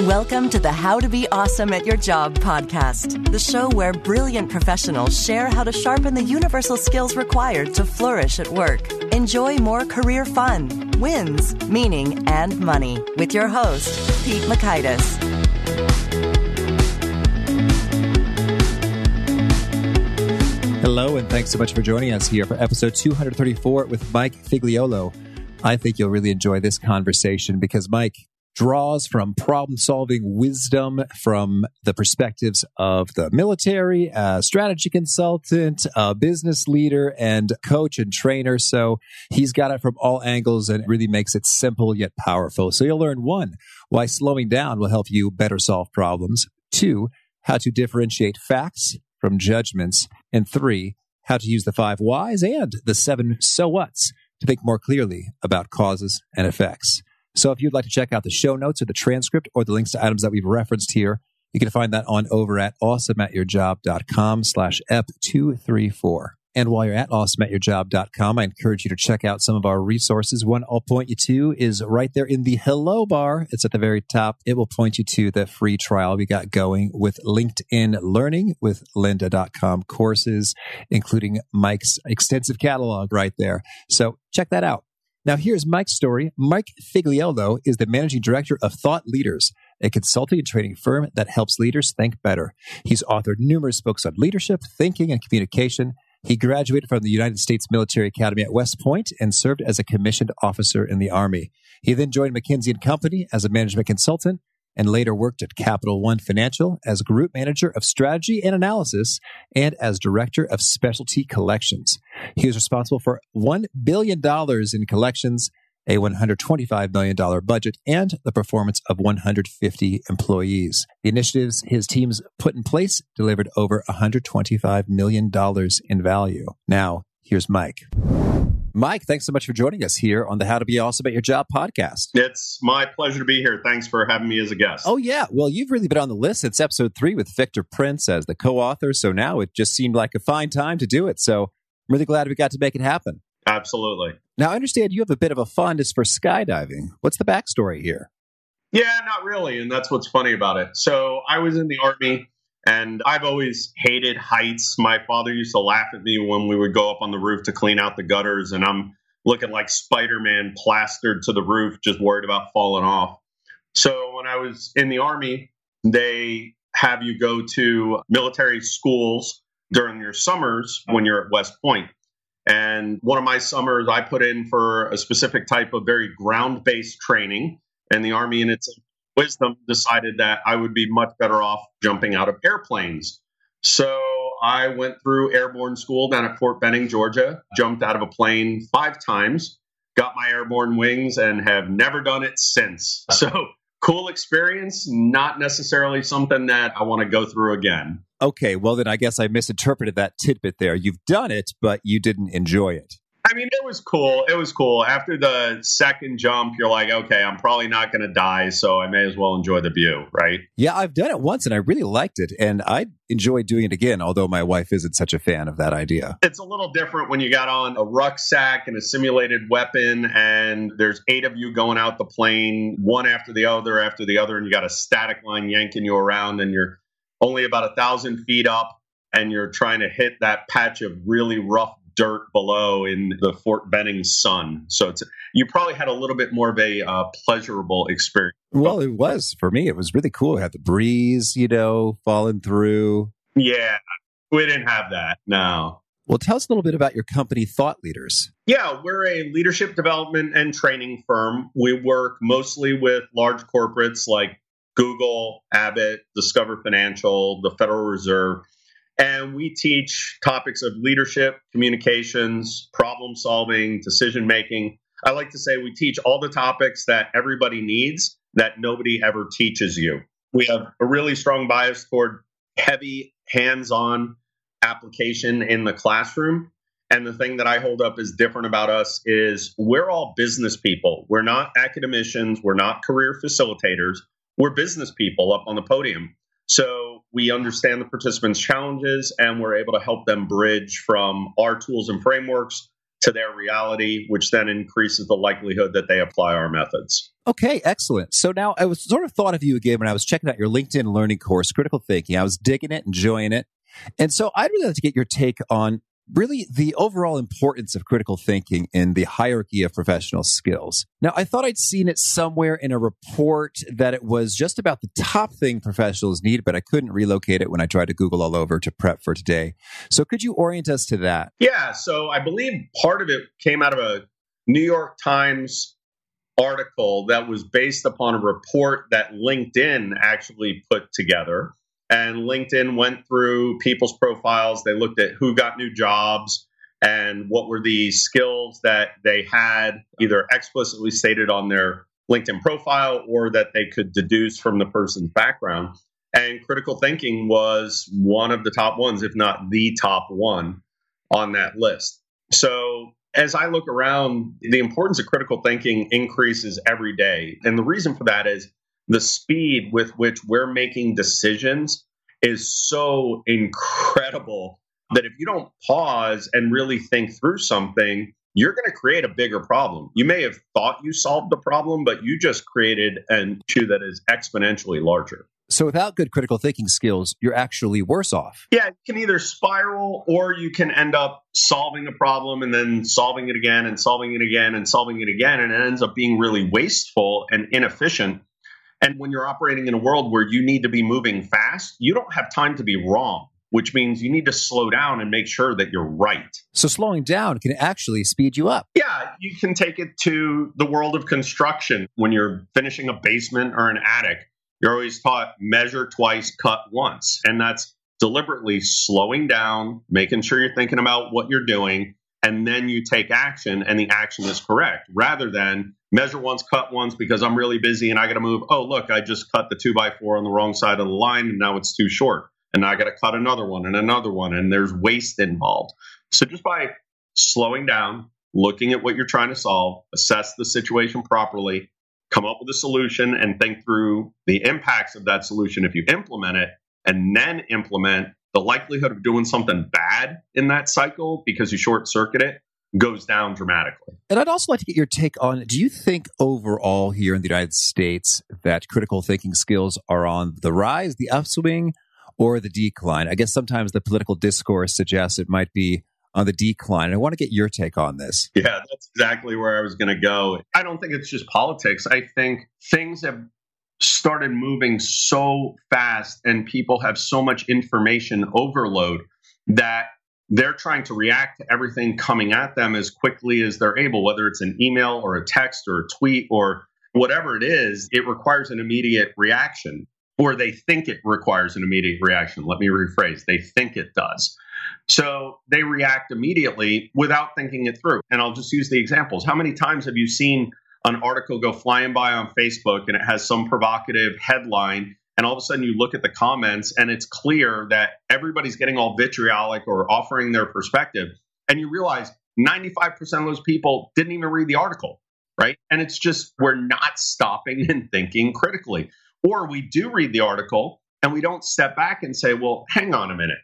Welcome to the How to Be Awesome at Your Job podcast, the show where brilliant professionals share how to sharpen the universal skills required to flourish at work. Enjoy more career fun, wins, meaning, and money with your host, Pete Mockaitis. Hello, and thanks so much for joining us here for episode 234 with Mike Figliuolo. I think you'll really enjoy this conversation because Mike draws from problem solving wisdom from the perspectives of the military, a strategy consultant, a business leader, and coach and trainer. So he's got it from all angles and really makes it simple yet powerful. So you'll learn one, why slowing down will help you better solve problems. Two, how to differentiate facts from judgments. And three, how to use the five whys and the seven so whats to think more clearly about causes and effects. So if you'd like to check out the show notes or the transcript or the links to items that we've referenced here, you can find that on over at awesomeatyourjob.com slash ep234. And while you're at awesomeatyourjob.com, I encourage you to check out some of our resources. One I'll point you to is right there in the hello bar. It's at the very top. It will point you to the free trial we got going with LinkedIn Learning with lynda.com courses, including Mike's extensive catalog right there. So check that out. Now, here's Mike's story. Mike Figliuolo is the managing director of Thought Leaders, a consulting and training firm that helps leaders think better. He's authored numerous books on leadership, thinking, and communication. He graduated from the United States Military Academy at West Point and served as a commissioned officer in the Army. He then joined McKinsey and Company as a management consultant and later worked at Capital One Financial as Group Manager of Strategy and Analysis and as Director of Specialty Collections. He was responsible for $1 billion in collections, a $125 million budget, and the performance of 150 employees. The initiatives his teams put in place delivered over $125 million in value. Now, here's Mike. Mike, thanks so much for joining us here on the How to Be Awesome at Your Job podcast. It's my pleasure to be here. Thanks for having me as a guest. Oh, yeah. Well, you've really been on the list. It's episode three with Victor Prince as the co author. So now it just seemed like a fine time to do it. So I'm really glad we got to make it happen. Absolutely. Now, I understand you have a bit of a fondness for skydiving. What's the backstory here? Yeah, not really. And that's what's funny about it. So I was in the Army and I've always hated heights. My father used to laugh at me when we would go up on the roof to clean out the gutters, and I'm looking like Spider Man plastered to the roof, just worried about falling off. So when I was in the Army, they have you go to military schools during your summers when you're at West Point. And one of my summers, I put in for a specific type of very ground based training. And the Army, in its wisdom decided that I would be much better off jumping out of airplanes. So I went through airborne school down at Fort Benning, Georgia, jumped out of a plane five times, got my airborne wings, and have never done it since. So cool experience, not necessarily something that I want to go through again. Okay, well, then I guess I misinterpreted that tidbit there. You've done it, but you didn't enjoy it. I mean, it was cool. It was cool. After the second jump, you're like, okay, I'm probably not going to die, so I may as well enjoy the view, right? Yeah, I've done it once and I really liked it. And I enjoy doing it again, although my wife isn't such a fan of that idea. It's a little different when you got on a rucksack and a simulated weapon, and there's eight of you going out the plane, one after the other after the other, and you got a static line yanking you around, and you're only about a thousand feet up and you're trying to hit that patch of really rough dirt below in the Fort Benning sun. So it's you probably had a little bit more of a uh, pleasurable experience. Well, it was for me. It was really cool. It had the breeze, you know, falling through. Yeah, we didn't have that. No. Well, tell us a little bit about your company, Thought Leaders. Yeah, we're a leadership development and training firm. We work mostly with large corporates like Google, Abbott, Discover Financial, the Federal Reserve and we teach topics of leadership, communications, problem solving, decision making. I like to say we teach all the topics that everybody needs that nobody ever teaches you. We have a really strong bias toward heavy hands on application in the classroom. And the thing that I hold up as different about us is we're all business people. We're not academicians. We're not career facilitators. We're business people up on the podium. So we understand the participants' challenges and we're able to help them bridge from our tools and frameworks to their reality, which then increases the likelihood that they apply our methods. Okay, excellent. So now I was sort of thought of you again when I was checking out your LinkedIn learning course, Critical Thinking. I was digging it, enjoying it. And so I'd really like to get your take on really the overall importance of critical thinking in the hierarchy of professional skills. Now, I thought I'd seen it somewhere in a report that it was just about the top thing professionals need, but I couldn't relocate it when I tried to Google all over to prep for today. So could you orient us to that? Yeah. So I believe part of it came out of a New York Times article that was based upon a report that LinkedIn actually put together and LinkedIn went through people's profiles. They looked at who got new jobs and what were the skills that they had either explicitly stated on their LinkedIn profile or that they could deduce from the person's background. And critical thinking was one of the top ones, if not the top one on that list. So as I look around, the importance of critical thinking increases every day. And the reason for that is the speed with which we're making decisions is so incredible that if you don't pause and really think through something, you're going to create a bigger problem. You may have thought you solved the problem, but you just created an issue that is exponentially larger. So without good critical thinking skills, you're actually worse off. Yeah, you can either spiral or you can end up solving a problem and then solving it again and solving it again and solving it again. And it ends up being really wasteful and inefficient and when you're operating in a world where you need to be moving fast, you don't have time to be wrong, which means you need to slow down and make sure that you're right. So slowing down can actually speed you up. Yeah, you can take it to the world of construction. When you're finishing a basement or an attic, you're always taught measure twice, cut once. And that's deliberately slowing down, making sure you're thinking about what you're doing, and then you take action and the action is correct rather than measure once, cut once because I'm really busy and I got to move. Oh, look, I just cut the two by four on the wrong side of the line and now it's too short. And I got to cut another one and another one and there's waste involved. So just by slowing down, looking at what you're trying to solve, assess the situation properly, come up with a solution and think through the impacts of that solution if you implement it, and then implement the likelihood of doing something bad in that cycle because you short circuit it goes down dramatically. And I'd also like to get your take on do you think overall here in the United States that critical thinking skills are on the rise, the upswing, or the decline? I guess sometimes the political discourse suggests it might be on the decline. I want to get your take on this. Yeah, that's exactly where I was going to go. I don't think it's just politics. I think things have started moving so fast and people have so much information overload that they're trying to react to everything coming at them as quickly as they're able, whether it's an email or a text or a tweet or whatever it is, it requires an immediate reaction, or they think it requires an immediate reaction. Let me rephrase they think it does. So they react immediately without thinking it through. And I'll just use the examples. How many times have you seen an article go flying by on Facebook and it has some provocative headline and all of a sudden you look at the comments and it's clear that everybody's getting all vitriolic or offering their perspective and you realize 95% of those people didn't even read the article right? And it's just we're not stopping and thinking critically. Or we do read the article and we don't step back and say well hang on a minute.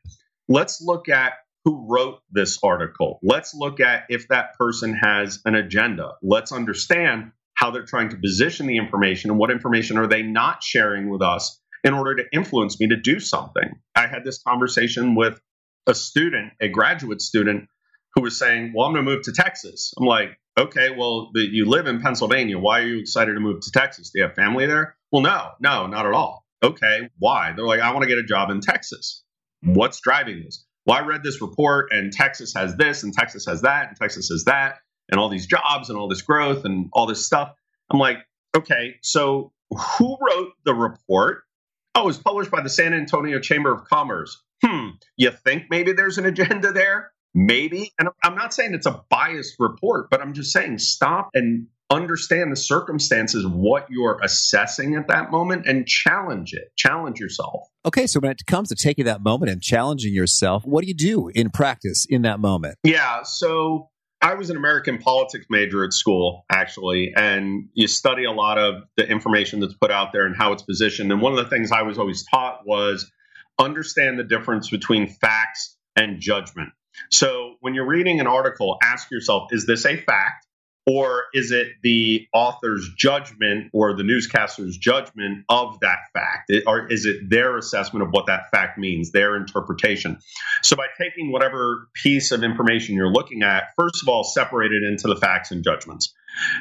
Let's look at who wrote this article let's look at if that person has an agenda let's understand how they're trying to position the information and what information are they not sharing with us in order to influence me to do something. I had this conversation with a student, a graduate student, who was saying, Well, I'm going to move to Texas. I'm like, Okay, well, you live in Pennsylvania. Why are you excited to move to Texas? Do you have family there? Well, no, no, not at all. Okay, why? They're like, I want to get a job in Texas. What's driving this? Well, I read this report, and Texas has this, and Texas has that, and Texas has that and all these jobs and all this growth and all this stuff. I'm like, okay, so who wrote the report? Oh, it was published by the San Antonio Chamber of Commerce. Hmm, you think maybe there's an agenda there? Maybe. And I'm not saying it's a biased report, but I'm just saying stop and understand the circumstances what you're assessing at that moment and challenge it challenge yourself okay so when it comes to taking that moment and challenging yourself what do you do in practice in that moment yeah so I was an American politics major at school, actually, and you study a lot of the information that's put out there and how it's positioned. And one of the things I was always taught was understand the difference between facts and judgment. So when you're reading an article, ask yourself, is this a fact? Or is it the author's judgment or the newscaster's judgment of that fact? It, or is it their assessment of what that fact means, their interpretation? So, by taking whatever piece of information you're looking at, first of all, separate it into the facts and judgments.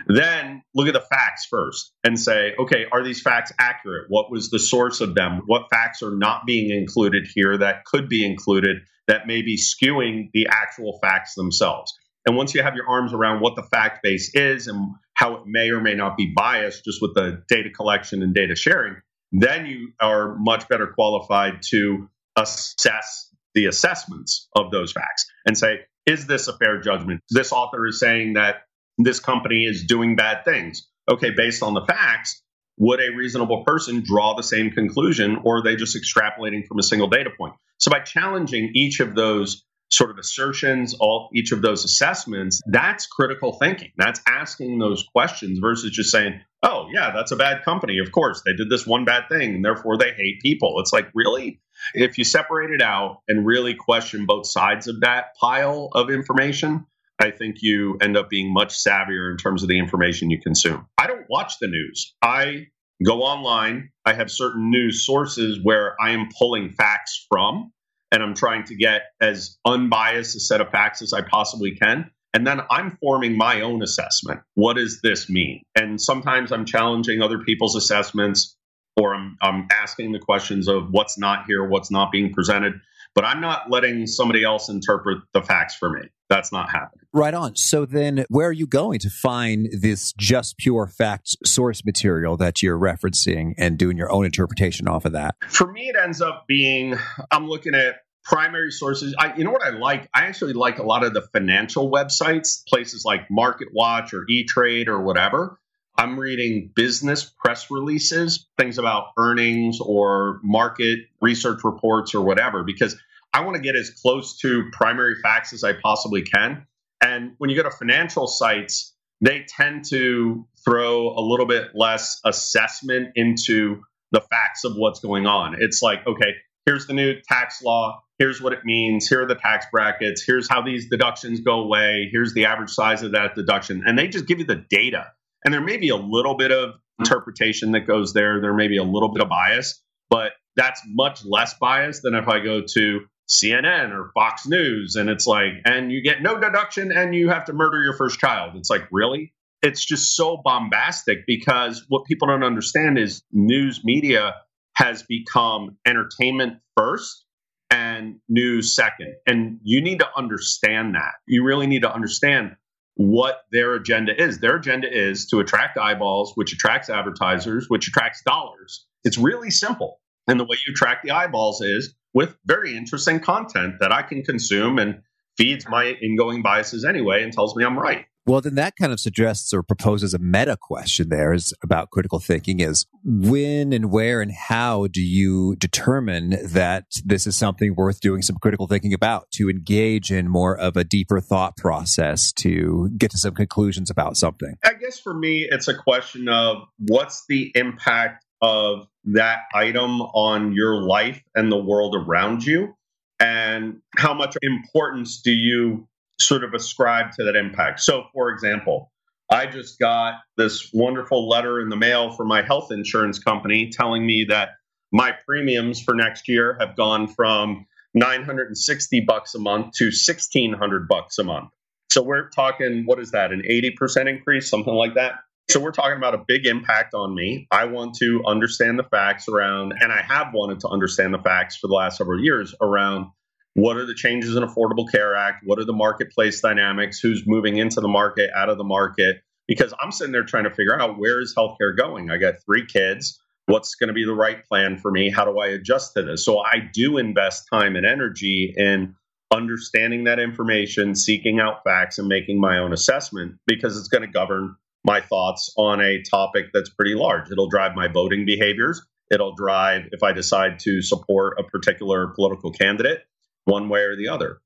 Then look at the facts first and say, okay, are these facts accurate? What was the source of them? What facts are not being included here that could be included that may be skewing the actual facts themselves? And once you have your arms around what the fact base is and how it may or may not be biased just with the data collection and data sharing, then you are much better qualified to assess the assessments of those facts and say, is this a fair judgment? This author is saying that this company is doing bad things. Okay, based on the facts, would a reasonable person draw the same conclusion or are they just extrapolating from a single data point? So by challenging each of those sort of assertions, all each of those assessments, that's critical thinking. That's asking those questions versus just saying, "Oh, yeah, that's a bad company. Of course, they did this one bad thing and therefore they hate people." It's like, "Really?" If you separate it out and really question both sides of that pile of information, I think you end up being much savvier in terms of the information you consume. I don't watch the news. I go online. I have certain news sources where I am pulling facts from and I'm trying to get as unbiased a set of facts as I possibly can. And then I'm forming my own assessment. What does this mean? And sometimes I'm challenging other people's assessments or I'm, I'm asking the questions of what's not here, what's not being presented. But I'm not letting somebody else interpret the facts for me. That's not happening. Right on. So then, where are you going to find this just pure facts source material that you're referencing and doing your own interpretation off of that? For me, it ends up being I'm looking at primary sources. I, you know what I like? I actually like a lot of the financial websites, places like Market Watch or E Trade or whatever. I'm reading business press releases, things about earnings or market research reports or whatever, because I want to get as close to primary facts as I possibly can. And when you go to financial sites, they tend to throw a little bit less assessment into the facts of what's going on. It's like, okay, here's the new tax law. Here's what it means. Here are the tax brackets. Here's how these deductions go away. Here's the average size of that deduction. And they just give you the data. And there may be a little bit of interpretation that goes there. There may be a little bit of bias, but that's much less bias than if I go to CNN or Fox News and it's like, and you get no deduction and you have to murder your first child. It's like, really? It's just so bombastic because what people don't understand is news media has become entertainment first and news second. And you need to understand that. You really need to understand what their agenda is. Their agenda is to attract eyeballs, which attracts advertisers, which attracts dollars. It's really simple. And the way you track the eyeballs is with very interesting content that I can consume and feeds my ingoing biases anyway and tells me I'm right. Well, then that kind of suggests or proposes a meta question there is about critical thinking is when and where and how do you determine that this is something worth doing some critical thinking about to engage in more of a deeper thought process to get to some conclusions about something? I guess for me, it's a question of what's the impact of that item on your life and the world around you? And how much importance do you sort of ascribe to that impact. So, for example, I just got this wonderful letter in the mail from my health insurance company telling me that my premiums for next year have gone from 960 bucks a month to 1600 bucks a month. So we're talking what is that an 80% increase something like that. So we're talking about a big impact on me. I want to understand the facts around and I have wanted to understand the facts for the last several years around what are the changes in Affordable Care Act? What are the marketplace dynamics? Who's moving into the market, out of the market? Because I'm sitting there trying to figure out where is healthcare going? I got three kids. What's going to be the right plan for me? How do I adjust to this? So I do invest time and energy in understanding that information, seeking out facts, and making my own assessment because it's going to govern my thoughts on a topic that's pretty large. It'll drive my voting behaviors. It'll drive if I decide to support a particular political candidate one way or the other.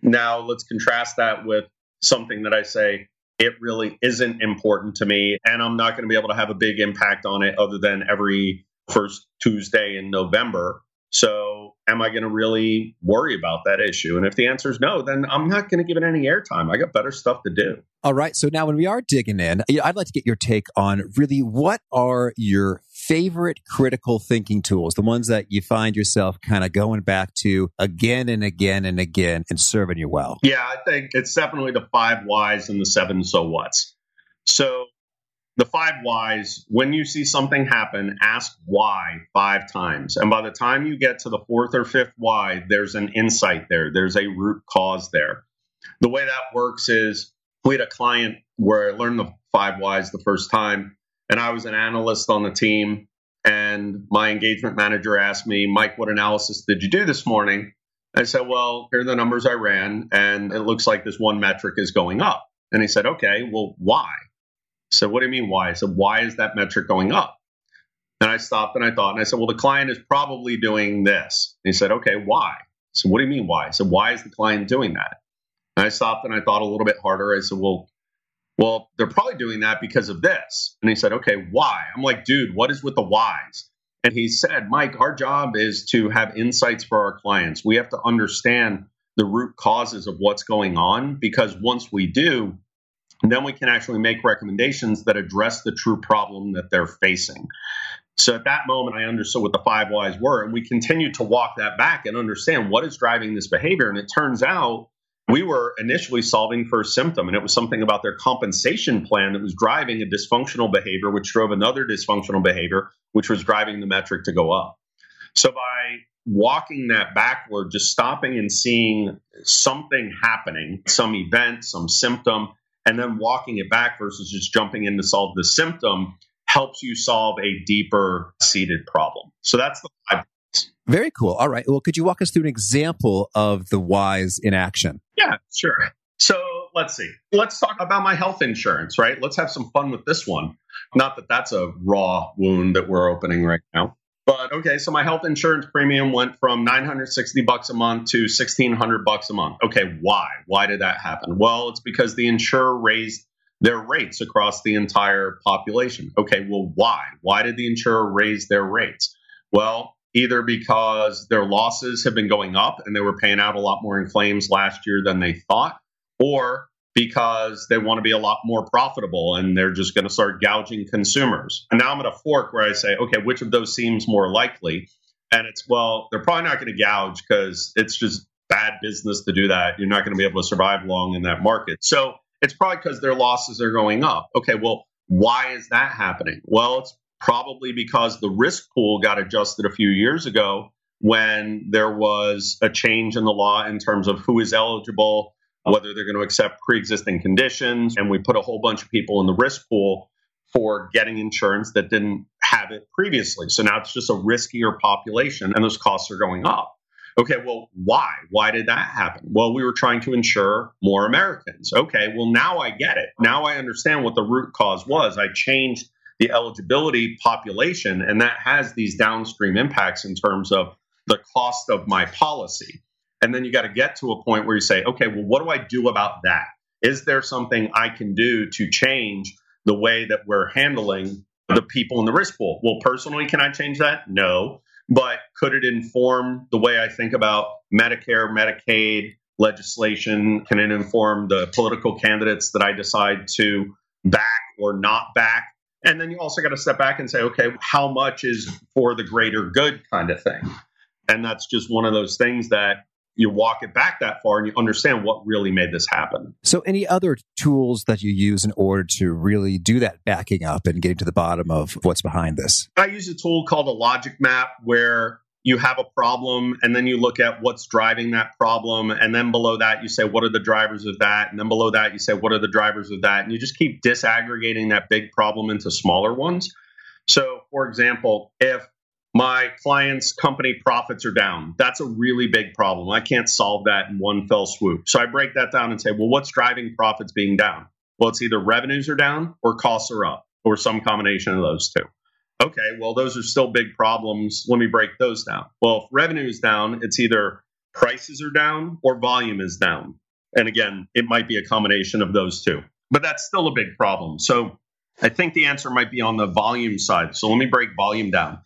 Now, let's contrast that with something that I say it really isn't important to me, and I'm not going to be able to have a big impact on it other than every first Tuesday in November. So So, am I going to really worry about that issue? And if the answer is no, then I'm not going to give it any airtime. I got better stuff to do. All right. So now when we are digging in, I'd like to get your take on really what are your favorite critical thinking tools, the ones that you find yourself kind of going back to again and again and again and serving you well? Yeah, I think it's definitely the five whys and the seven so whats. So the five whys when you see something happen ask why five times. And by the time you get to the fourth or fifth why there's an insight there. There's a root cause there. The way that works is we had a client where i learned the five whys the first time and i was an analyst on the team and my engagement manager asked me mike what analysis did you do this morning? I said well here are the numbers i ran and it looks like this one metric is going up. And he said okay well why so what do you mean why? I said, why is that metric going up? And I stopped and I thought, and I said, well, the client is probably doing this. And he said, okay, why? So what do you mean why? I said, why is the client doing that? And I stopped and I thought a little bit harder. I said, well, well, they're probably doing that because of this. And he said, okay, why? I'm like, dude, what is with the whys? And he said, Mike, our job is to have insights for our clients. We have to understand the root causes of what's going on because once we do, and then we can actually make recommendations that address the true problem that they're facing. So at that moment, I understood what the five whys were. And we continued to walk that back and understand what is driving this behavior. And it turns out we were initially solving for a symptom, and it was something about their compensation plan that was driving a dysfunctional behavior, which drove another dysfunctional behavior, which was driving the metric to go up. So by walking that backward, just stopping and seeing something happening, some event, some symptom, and then walking it back versus just jumping in to solve the symptom helps you solve a deeper seated problem. So that's the five. Very cool. All right. Well, could you walk us through an example of the whys in action? Yeah, sure. So let's see. Let's talk about my health insurance, right? Let's have some fun with this one. Not that that's a raw wound that we're opening right now. But okay, so my health insurance premium went from 960 bucks a month to 1600 bucks a month. Okay, why? Why did that happen? Well, it's because the insurer raised their rates across the entire population. Okay, well, why? Why did the insurer raise their rates? Well, either because their losses have been going up and they were paying out a lot more in claims last year than they thought, or because they want to be a lot more profitable and they're just going to start gouging consumers. And now I'm at a fork where I say, okay, which of those seems more likely? And it's, well, they're probably not going to gouge because it's just bad business to do that. You're not going to be able to survive long in that market. So it's probably because their losses are going up. Okay, well, why is that happening? Well, it's probably because the risk pool got adjusted a few years ago when there was a change in the law in terms of who is eligible whether they're going to accept pre existing conditions. And we put a whole bunch of people in the risk pool for getting insurance that didn't have it previously. So now it's just a riskier population and those costs are going up. Okay, well, why? Why did that happen? Well, we were trying to insure more Americans. Okay, well, now I get it. Now I understand what the root cause was. I changed the eligibility population, and that has these downstream impacts in terms of the cost of my policy. And then you got to get to a point where you say, okay, well, what do I do about that? Is there something I can do to change the way that we're handling the people in the risk pool? Well, personally, can I change that? No. But could it inform the way I think about Medicare, Medicaid legislation? Can it inform the political candidates that I decide to back or not back? And then you also got to step back and say, okay, how much is for the greater good kind of thing? And that's just one of those things that you walk it back that far and you understand what really made this happen. So, any other tools that you use in order to really do that backing up and getting to the bottom of what's behind this? I use a tool called a logic map where you have a problem and then you look at what's driving that problem and then below that you say what are the drivers of that and then below that you say what are the drivers of that and you just keep disaggregating that big problem into smaller ones so for example if my client's company profits are down. That's a really big problem. I can't solve that in one fell swoop. So I break that down and say, well, what's driving profits being down? Well, it's either revenues are down or costs are up or some combination of those two. Okay, well, those are still big problems. Let me break those down. Well, if revenue is down, it's either prices are down or volume is down. And again, it might be a combination of those two, but that's still a big problem. So I think the answer might be on the volume side. So let me break volume down.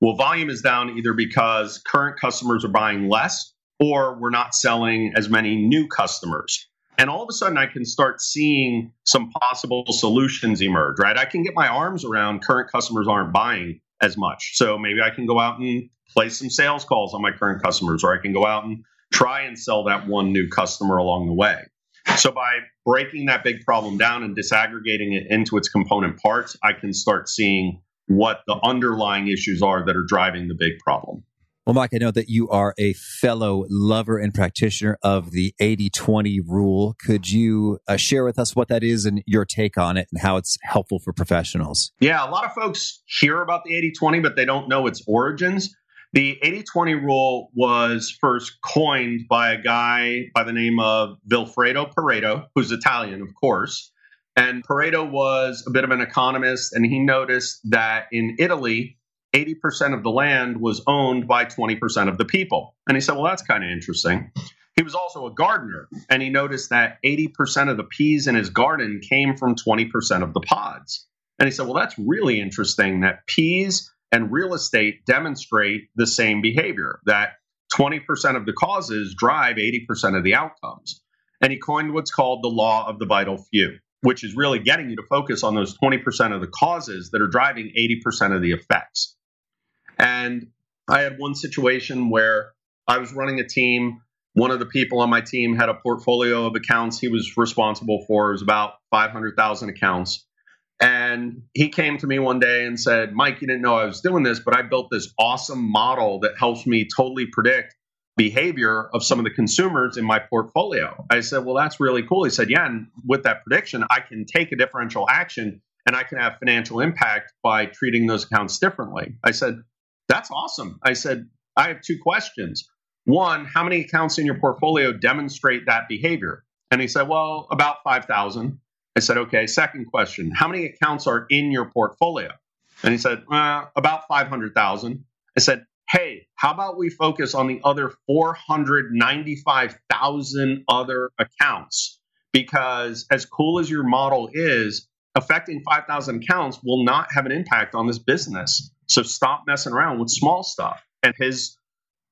Well, volume is down either because current customers are buying less or we're not selling as many new customers. And all of a sudden, I can start seeing some possible solutions emerge, right? I can get my arms around current customers aren't buying as much. So maybe I can go out and place some sales calls on my current customers, or I can go out and try and sell that one new customer along the way. So by breaking that big problem down and disaggregating it into its component parts, I can start seeing what the underlying issues are that are driving the big problem. Well, Mike, I know that you are a fellow lover and practitioner of the 80 20 rule. Could you uh, share with us what that is and your take on it and how it's helpful for professionals? Yeah, a lot of folks hear about the 80 20, but they don't know its origins. The 80 20 rule was first coined by a guy by the name of Vilfredo Pareto, who's Italian, of course. And Pareto was a bit of an economist, and he noticed that in Italy, 80% of the land was owned by 20% of the people. And he said, well, that's kind of interesting. He was also a gardener, and he noticed that 80% of the peas in his garden came from 20% of the pods. And he said, well, that's really interesting that peas and real estate demonstrate the same behavior, that 20% of the causes drive 80% of the outcomes. And he coined what's called the law of the vital few, which is really getting you to focus on those 20% of the causes that are driving 80% of the effects. And I had one situation where I was running a team. One of the people on my team had a portfolio of accounts he was responsible for. It was about 500,000 accounts. And he came to me one day and said, Mike, you didn't know I was doing this, but I built this awesome model that helps me totally predict behavior of some of the consumers in my portfolio. I said, Well, that's really cool. He said, Yeah, and with that prediction, I can take a differential action and I can have financial impact by treating those accounts differently. I said, that's awesome. I said, I have two questions. One, how many accounts in your portfolio demonstrate that behavior? And he said, well, about 5,000. I said, okay. Second question, how many accounts are in your portfolio? And he said, uh, about 500,000. I said, hey, how about we focus on the other 495,000 other accounts? Because as cool as your model is, affecting 5,000 accounts will not have an impact on this business. So stop messing around with small stuff. And his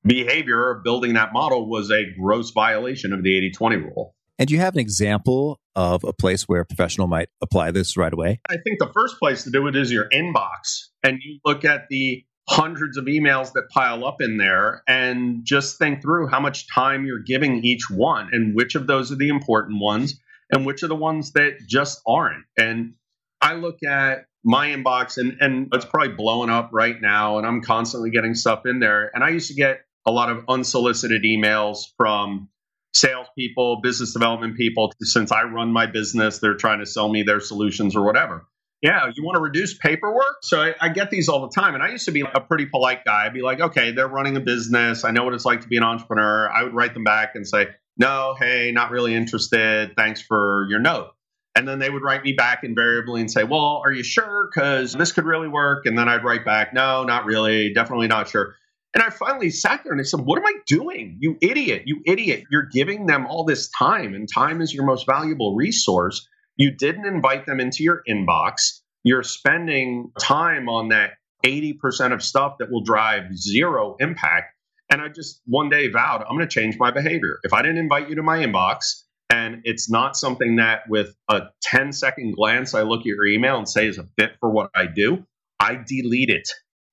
behavior of building that model was a gross violation of the 80 20 rule. And do you have an example of a place where a professional might apply this right away? I think the first place to do it is your inbox. And you look at the hundreds of emails that pile up in there and just think through how much time you're giving each one and which of those are the important ones and which are the ones that just aren't. And I look at my inbox and and it's probably blowing up right now and I'm constantly getting stuff in there. And I used to get a lot of unsolicited emails from salespeople, business development people. Since I run my business, they're trying to sell me their solutions or whatever. Yeah, you want to reduce paperwork? So I, I, get these all the time. And I used to be a pretty polite guy. I'd be like, okay, they're running a business. I know what it's like to be an entrepreneur. I would write them back and say, no, hey, not really interested. Thanks for your note. And then they would write me back invariably and say, Well, are you sure? Because this could really work. And then I'd write back, No, not really. Definitely not sure. And I finally sat there and I said, What am I doing? You idiot. You idiot. You're giving them all this time, and time is your most valuable resource. You didn't invite them into your inbox. You're spending time on that 80% of stuff that will drive zero impact. And I just one day vowed, I'm going to change my behavior. If I didn't invite you to my inbox, and it's not something that with a 10 second glance I look at your email and say is a fit for what I do, I delete it,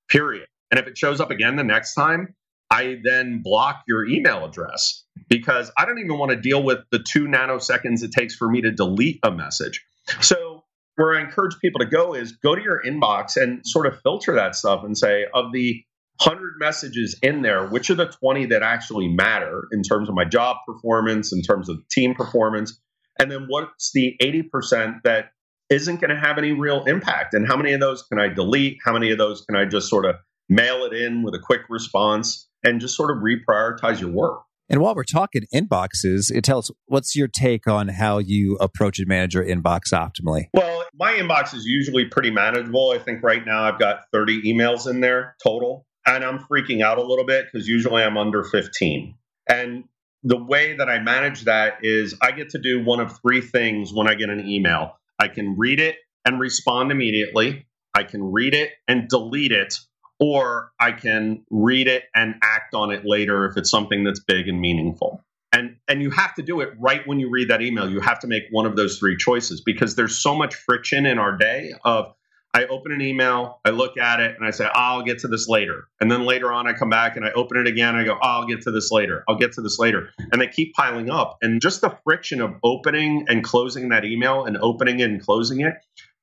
period. And if it shows up again the next time, I then block your email address because I don't even want to deal with the two nanoseconds it takes for me to delete a message. So, where I encourage people to go is go to your inbox and sort of filter that stuff and say, of the 100 messages in there, which are the 20 that actually matter in terms of my job performance, in terms of team performance? And then what's the 80% that isn't going to have any real impact? And how many of those can I delete? How many of those can I just sort of mail it in with a quick response and just sort of reprioritize your work? And while we're talking inboxes, uh, it tells what's your take on how you approach and manage your inbox optimally? Well, my inbox is usually pretty manageable. I think right now I've got 30 emails in there total and I'm freaking out a little bit because usually I'm under 15. And the way that I manage that is I get to do one of three things when I get an email. I can read it and respond immediately. I can read it and delete it, or I can read it and act on it later if it's something that's big and meaningful. And and you have to do it right when you read that email. You have to make one of those three choices because there's so much friction in our day of I open an email, I look at it, and I say, oh, I'll get to this later. And then later on, I come back and I open it again. I go, oh, I'll get to this later. I'll get to this later. And they keep piling up. And just the friction of opening and closing that email and opening and closing it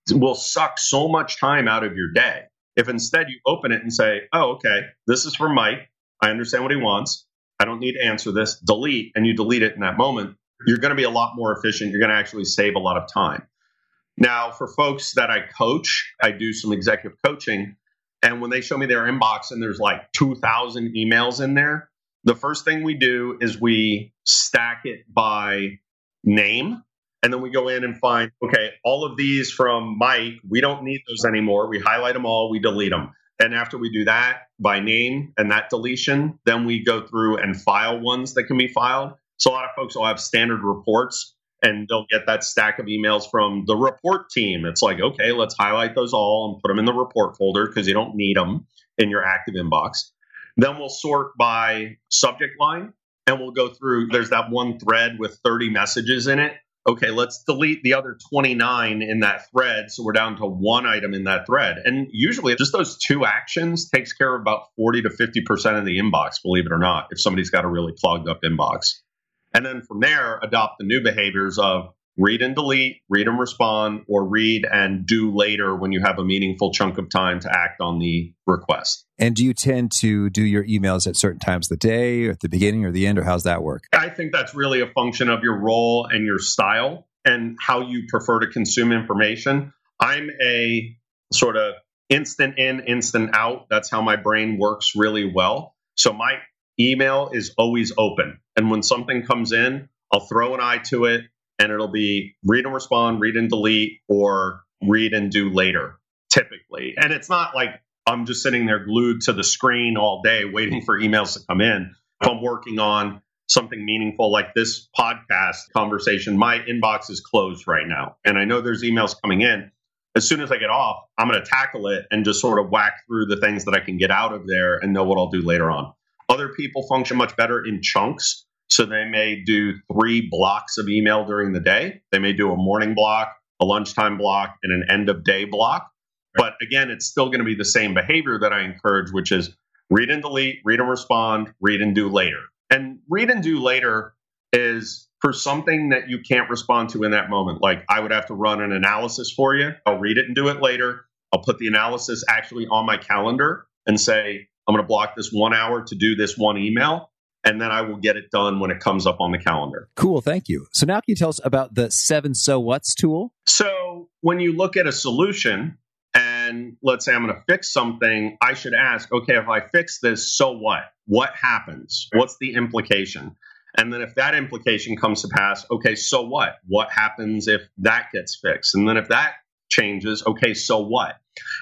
will suck so much time out of your day. If instead you open it and say, oh, okay, this is for Mike. I understand what he wants. I don't need to answer this. Delete, and you delete it in that moment. You're going to be a lot more efficient. You're going to actually save a lot of time. Now, for folks that I coach, I do some executive coaching. And when they show me their inbox and there's like 2,000 emails in there, the first thing we do is we stack it by name. And then we go in and find, okay, all of these from Mike, we don't need those anymore. We highlight them all, we delete them. And after we do that by name and that deletion, then we go through and file ones that can be filed. So a lot of folks will have standard reports and they'll get that stack of emails from the report team. It's like, okay, let's highlight those all and put them in the report folder because you don't need them in your active inbox. Then we'll sort by subject line and we'll go through. There's that one thread with 30 messages in it. Okay, let's delete the other 29 in that thread. So we're down to one item in that thread. And usually just those two actions takes care of about 40 to 50% of the inbox, believe it or not, if somebody's got a really clogged up inbox. And then from there, adopt the new behaviors of read and delete, read and respond, or read and do later when you have a meaningful chunk of time to act on the request. And do you tend to do your emails at certain times of the day, or at the beginning or the end, or how's that work? I think that's really a function of your role and your style and how you prefer to consume information. I'm a sort of instant in, instant out. That's how my brain works really well. So my email is always open. And when something comes in, I'll throw an eye to it and it'll be read and respond, read and delete, or read and do later, typically. And it's not like I'm just sitting there glued to the screen all day waiting for emails to come in. If I'm working on something meaningful like this podcast conversation, my inbox is closed right now. And I know there's emails coming in. As soon as I get off, I'm going to tackle it and just sort of whack through the things that I can get out of there and know what I'll do later on. Other people function much better in chunks. So they may do three blocks of email during the day. They may do a morning block, a lunchtime block, and an end of day block. But again, it's still going to be the same behavior that I encourage, which is read and delete, read and respond, read and do later. And read and do later is for something that you can't respond to in that moment. Like I would have to run an analysis for you. I'll read it and do it later. I'll put the analysis actually on my calendar and say, I'm going to block this one hour to do this one email. And then I will get it done when it comes up on the calendar. Cool. Thank you. So now can you tell us about the seven so what's tool? So when you look at a solution, and let's say I'm going to fix something, I should ask, okay, if I fix this, so what? What happens? What's the implication? And then if that implication comes to pass, okay, so what? What happens if that gets fixed? And then if that changes, okay, so what?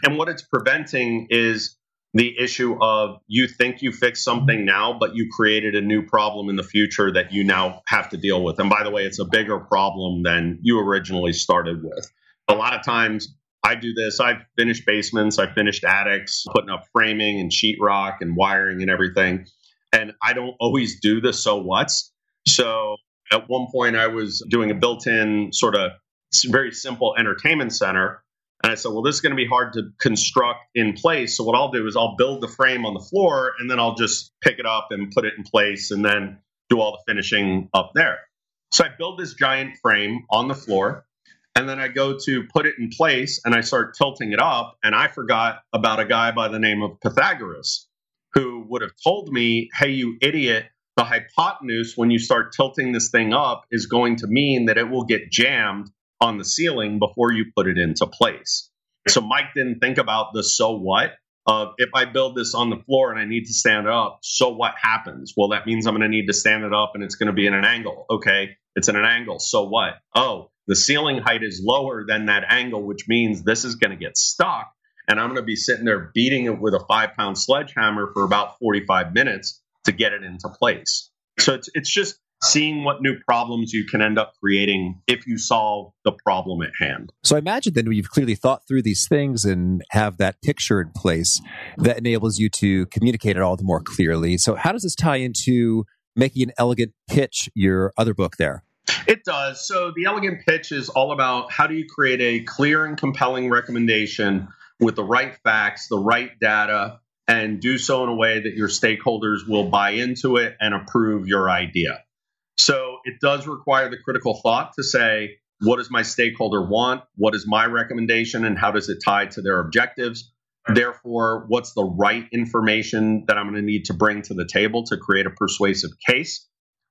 And what it's preventing is the issue of you think you fixed something mm-hmm. now, but you created a new problem in the future that you now have to deal with. And by the way, it's a bigger problem than you originally started with. A lot of times I do this. I've finished basements, I've finished attics, putting up framing and sheetrock and wiring and everything. And I don't always do the so what's. So at one point, I was doing a built in sort of very simple entertainment center and I said, well, this is going to be hard to construct in place. So what I'll do is I'll build the frame on the floor and then I'll just pick it up and put it in place and then do all the finishing up there. So I build this giant frame on the floor and then I go to put it in place and I start tilting it up. And I forgot about a guy by the name of Pythagoras who would have told me, hey, you idiot, the hypotenuse, when you start tilting this thing up, is going to mean that it will get jammed on the ceiling before you put it into place. So Mike didn't think about the so what of if I build this on the floor and I need to stand it up, so what happens? Well, that means I'm going to need to stand it up and it's going to be in an angle. Okay, it's in an angle. So what? Oh, the ceiling height is lower than that angle, which means this is going to get stuck. And I'm going to be sitting there beating it with a five pound sledgehammer for about 45 minutes to get it into place. So it's, it's just seeing what new problems you can end up creating if you solve the problem at hand. So I imagine then you've clearly thought through these things and have that picture in place that enables you to communicate it all the more clearly. So how does this tie into making an elegant pitch, your other book there? It does. So the elegant pitch is all about how do you create a clear and compelling recommendation with the right facts, the right data, and do so in a way that your stakeholders will buy into it and approve your idea. So it does require the critical thought to say, what does my stakeholder want? What is my recommendation? And how does it tie to their objectives? Therefore, what's the right information that I'm going to need to bring to the table to create a persuasive case?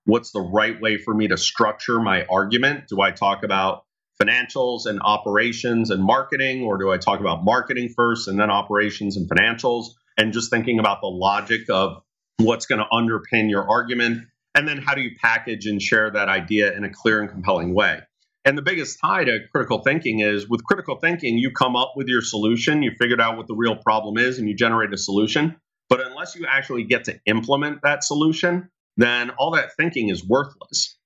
What's the right way for me to structure my argument? Do I talk about financials and operations and marketing, or do I talk about marketing first and then operations and financials? And just thinking about the logic of what's going to underpin your argument and then how do you package and share that idea in a clear and compelling way? And the biggest tie to critical thinking is with critical thinking, you come up with your solution, you figured out what the real problem is, and you generate a solution. But unless you actually get to implement that solution, then all that thinking is worthless.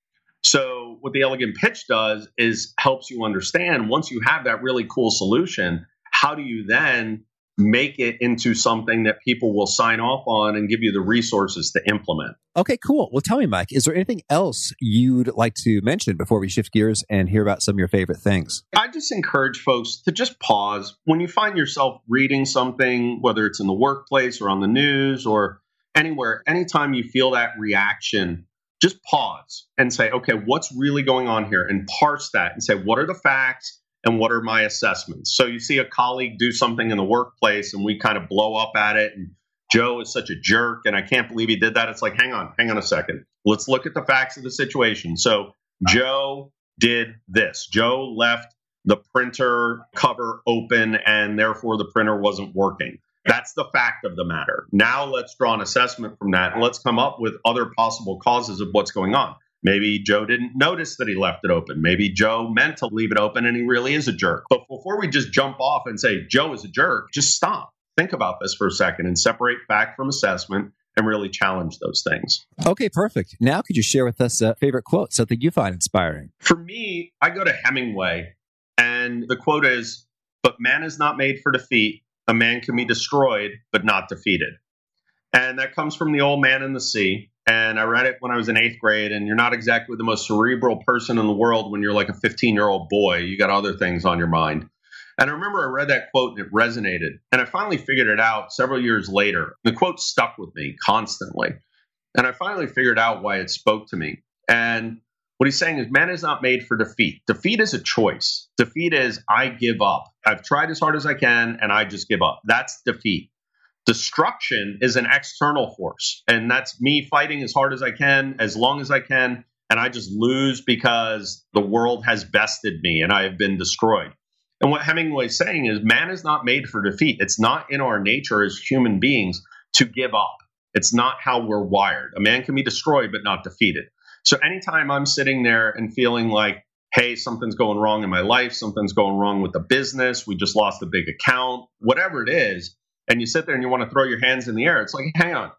So, what the elegant pitch does is helps you understand once you have that really cool solution, how do you then make it into something that people will sign off on and give you the resources to implement. Okay, cool. Well, tell me, Mike, is there anything else you'd like to mention before we shift gears and hear about some of your favorite things? I just encourage folks to just pause when you find yourself reading something, whether it's in the workplace or on the news or anywhere, anytime you feel that reaction, just pause and say, okay, what's really going on here? And parse that and say, what are the facts? And what are my assessments. So you see a colleague do something in the workplace and we kind of blow up at it and Joe is such a jerk and I can't believe he did that. It's like, hang on, hang on a second. Let's look at the facts of the situation. So Joe did this. Joe left the printer cover open and therefore the printer wasn't working. That's the fact of the matter. Now let's draw an assessment from that and let's come up with other possible causes of what's going on. Maybe Joe didn't notice that he left it open. Maybe Joe meant to leave it open and he really is a jerk. But before we just jump off and say Joe is a jerk, just stop. Think about this for a second and separate fact from assessment and really challenge those things. Okay, perfect. Now, could you share with us a favorite quote, something you find inspiring? For me, I go to Hemingway, and the quote is But man is not made for defeat. A man can be destroyed, but not defeated. And that comes from the old man in the sea. And I read it when I was in eighth grade. And you're not exactly the most cerebral person in the world when you're like a 15 year old boy. You got other things on your mind. And I remember I read that quote and it resonated. And I finally figured it out several years later. The quote stuck with me constantly. And I finally figured out why it spoke to me. And what he's saying is, man is not made for defeat. Defeat is a choice. Defeat is, I give up. I've tried as hard as I can and I just give up. That's defeat. Destruction is an external force, and that's me fighting as hard as I can, as long as I can, and I just lose because the world has bested me and I have been destroyed. And what Hemingway's saying is man is not made for defeat. It's not in our nature as human beings to give up. It's not how we're wired. A man can be destroyed but not defeated. So anytime I'm sitting there and feeling like, hey, something's going wrong in my life, something's going wrong with the business, we just lost a big account, whatever it is, and you sit there and you want to throw your hands in the air, it's like, hang on,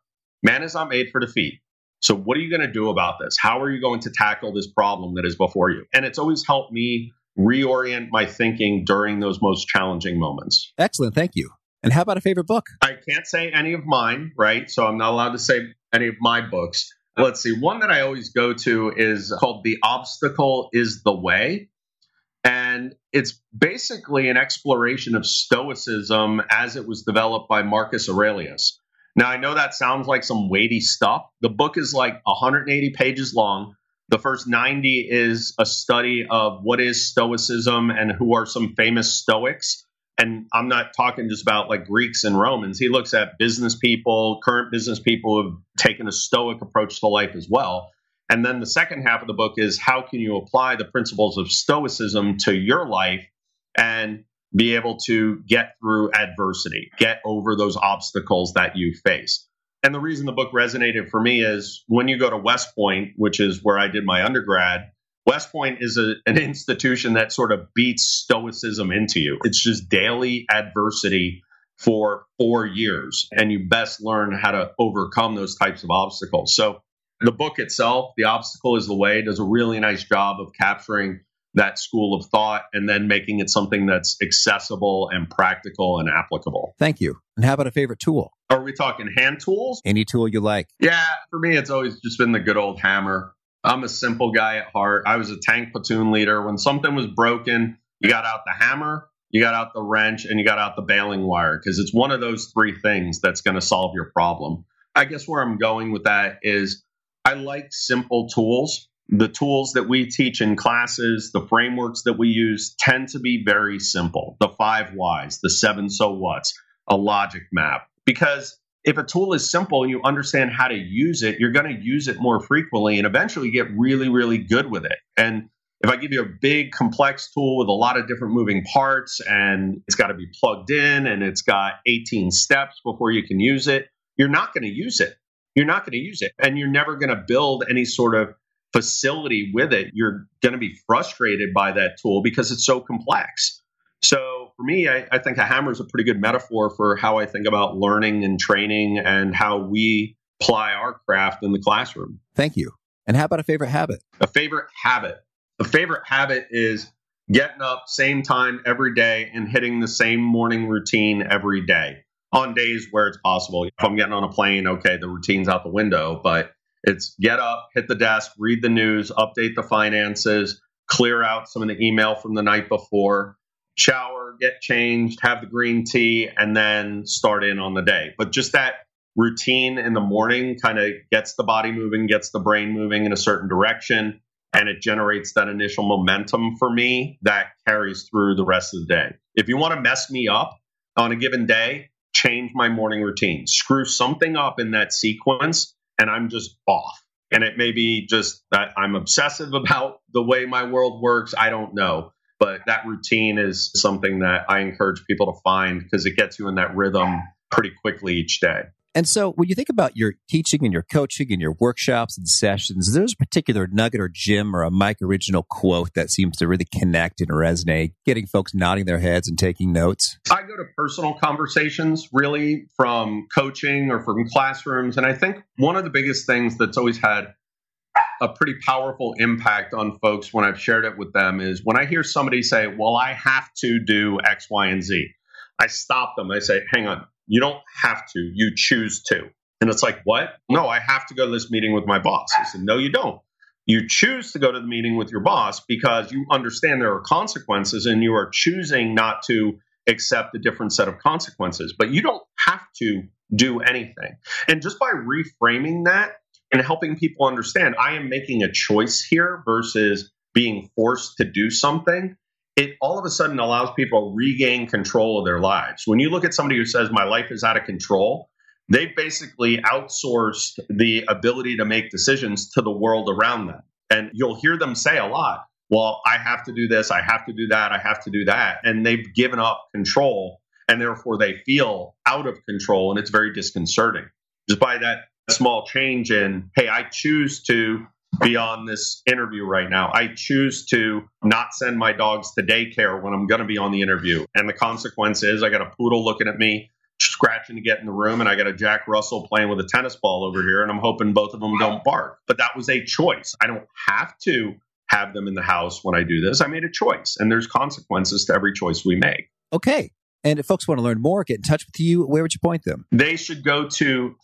man is not made for defeat. So, what are you going to do about this? How are you going to tackle this problem that is before you? And it's always helped me reorient my thinking during those most challenging moments. Excellent. Thank you. And how about a favorite book? I can't say any of mine, right? So, I'm not allowed to say any of my books. Let's see. One that I always go to is called The Obstacle is the Way. And it's basically an exploration of Stoicism as it was developed by Marcus Aurelius. Now, I know that sounds like some weighty stuff. The book is like 180 pages long. The first 90 is a study of what is Stoicism and who are some famous Stoics. And I'm not talking just about like Greeks and Romans. He looks at business people, current business people who have taken a Stoic approach to life as well. And then the second half of the book is how can you apply the principles of Stoicism to your life and be able to get through adversity, get over those obstacles that you face. And the reason the book resonated for me is when you go to West Point, which is where I did my undergrad, West Point is a, an institution that sort of beats Stoicism into you. It's just daily adversity for four years, and you best learn how to overcome those types of obstacles. So The book itself, The Obstacle is the Way, does a really nice job of capturing that school of thought and then making it something that's accessible and practical and applicable. Thank you. And how about a favorite tool? Are we talking hand tools? Any tool you like. Yeah, for me, it's always just been the good old hammer. I'm a simple guy at heart. I was a tank platoon leader. When something was broken, you got out the hammer, you got out the wrench, and you got out the baling wire because it's one of those three things that's going to solve your problem. I guess where I'm going with that is I like simple tools the tools that we teach in classes, the frameworks that we use tend to be very simple. The five whys, the seven so what's, a logic map. Because if a tool is simple and you understand how to use it, you're going to use it more frequently and eventually get really, really good with it. And if I give you a big complex tool with a lot of different moving parts and it's got to be plugged in and it's got 18 steps before you can use it, you're not going to use it. You're not going to use it. And you're never going to build any sort of facility with it, you're going to be frustrated by that tool because it's so complex. So for me, I, I, think a hammer is a pretty good metaphor for how I think about learning and training and how we ply our craft in the classroom. Thank you. And how about a favorite habit? A favorite habit. A favorite habit is getting up same time every day and hitting the same morning routine every day on days where it's possible. If I'm getting on a plane, okay, the routine's out the window, but it's get up, hit the desk, read the news, update the finances, clear out some of the email from the night before, shower, get changed, have the green tea, and then start in on the day. But just that routine in the morning kind of gets the body moving, gets the brain moving in a certain direction, and it generates that initial momentum for me that carries through the rest of the day. If you want to mess me up on a given day, change my morning routine, screw something up in that sequence and I'm just off. And it may be just that I'm obsessive about the way my world works. I don't know. But that routine is something that I encourage people to find because it gets you in that rhythm pretty quickly each day. And so when you think about your teaching and your coaching and your workshops and sessions, is there's a particular nugget or gem or a Mike original quote that seems to really connect and resonate, getting folks nodding their heads and taking notes? I go to personal conversations really from coaching or from classrooms. And I think one of the biggest things that's always had a pretty powerful impact on folks when I've shared it with them is when I hear somebody say, Well, I have to do X, Y, and Z. I stop them. I say, Hang on, you don't have to, you choose to. And it's like, what? No, I have to go to this meeting with my boss. I said, no, you don't. You choose to go to the meeting with your boss because you understand there are consequences and you are choosing not to accept a different set of consequences. But you don't have to do anything. And just by reframing that and helping people understand, I am making a choice here versus being forced to do something, it all of a sudden allows people to regain control of their lives. When you look at somebody who says, My life is out of control, they've basically outsourced the ability to make decisions to the world around them. And you'll hear them say a lot, Well, I have to do this, I have to do that, I have to do that. And they've given up control, and therefore they feel out of control, and it's very disconcerting. Just by that small change in, Hey, I choose to be on this interview right now. I choose to not send my dogs to daycare when I'm going to be on the interview. And the consequence is I got a poodle looking at me, scratching to get in the room, and I got a Jack Russell playing with a tennis ball over here, and I'm hoping both of them don't bark. But that was a choice. I don't have to have them in the house when I do this. I made a choice, and there's consequences to every choice we make. Okay. And if folks want to learn more, get in touch with you, where would you point them? They should go to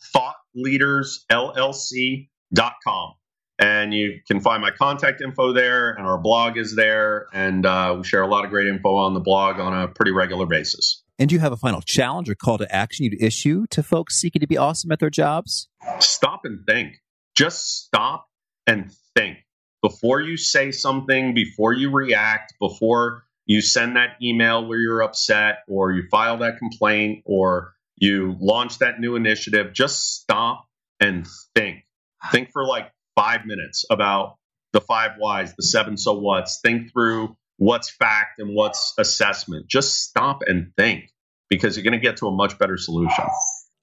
thoughtleadersllc.com and you can find my contact info there and our blog is there and uh, we share a lot of great info on the blog on a pretty regular basis. And do you have a final challenge or call to action you'd issue to folks seeking to be awesome at their jobs? Stop and think. Just stop and think. Before you say something before you react before you send that email where you're upset or you file that complaint or you launch that new initiative just stop and think. Think for like five minutes about the five whys, the seven so what's, think through what's fact and what's assessment. Just stop and think because you're going to get to a much better solution.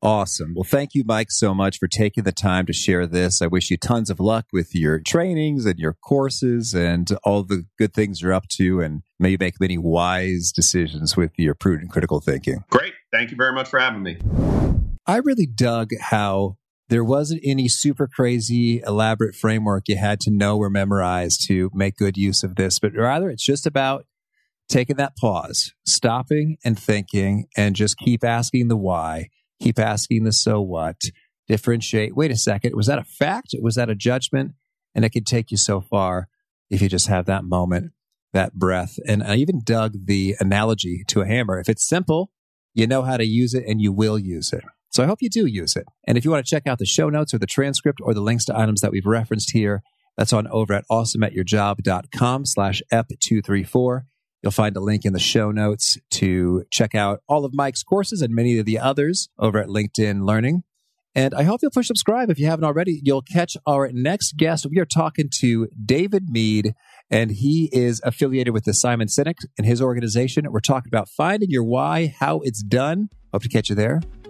Awesome. Well, thank you, Mike, so much for taking the time to share this. I wish you tons of luck with your trainings and your courses and all the good things you're up to, and may you make many wise decisions with your prudent critical thinking. Great. Thank you very much for having me. I really dug how there wasn't any super crazy elaborate framework you had to know or memorize to make good use of this, but rather it's just about taking that pause, stopping and thinking and just keep asking the why, keep asking the so what, differentiate. Wait a second. Was that a fact? Was that a judgment? And it could take you so far if you just have that moment, that breath. And I even dug the analogy to a hammer. If it's simple, you know how to use it and you will use it. So I hope you do use it. And if you want to check out the show notes or the transcript or the links to items that we've referenced here, that's on over at awesomeatyourjob.com slash ep234. You'll find a link in the show notes to check out all of Mike's courses and many of the others over at LinkedIn Learning. And I hope you'll push subscribe if you haven't already. You'll catch our next guest. We are talking to David Mead, and he is affiliated with the Simon Sinek and his organization. We're talking about finding your why, how it's done. Hope to catch you there.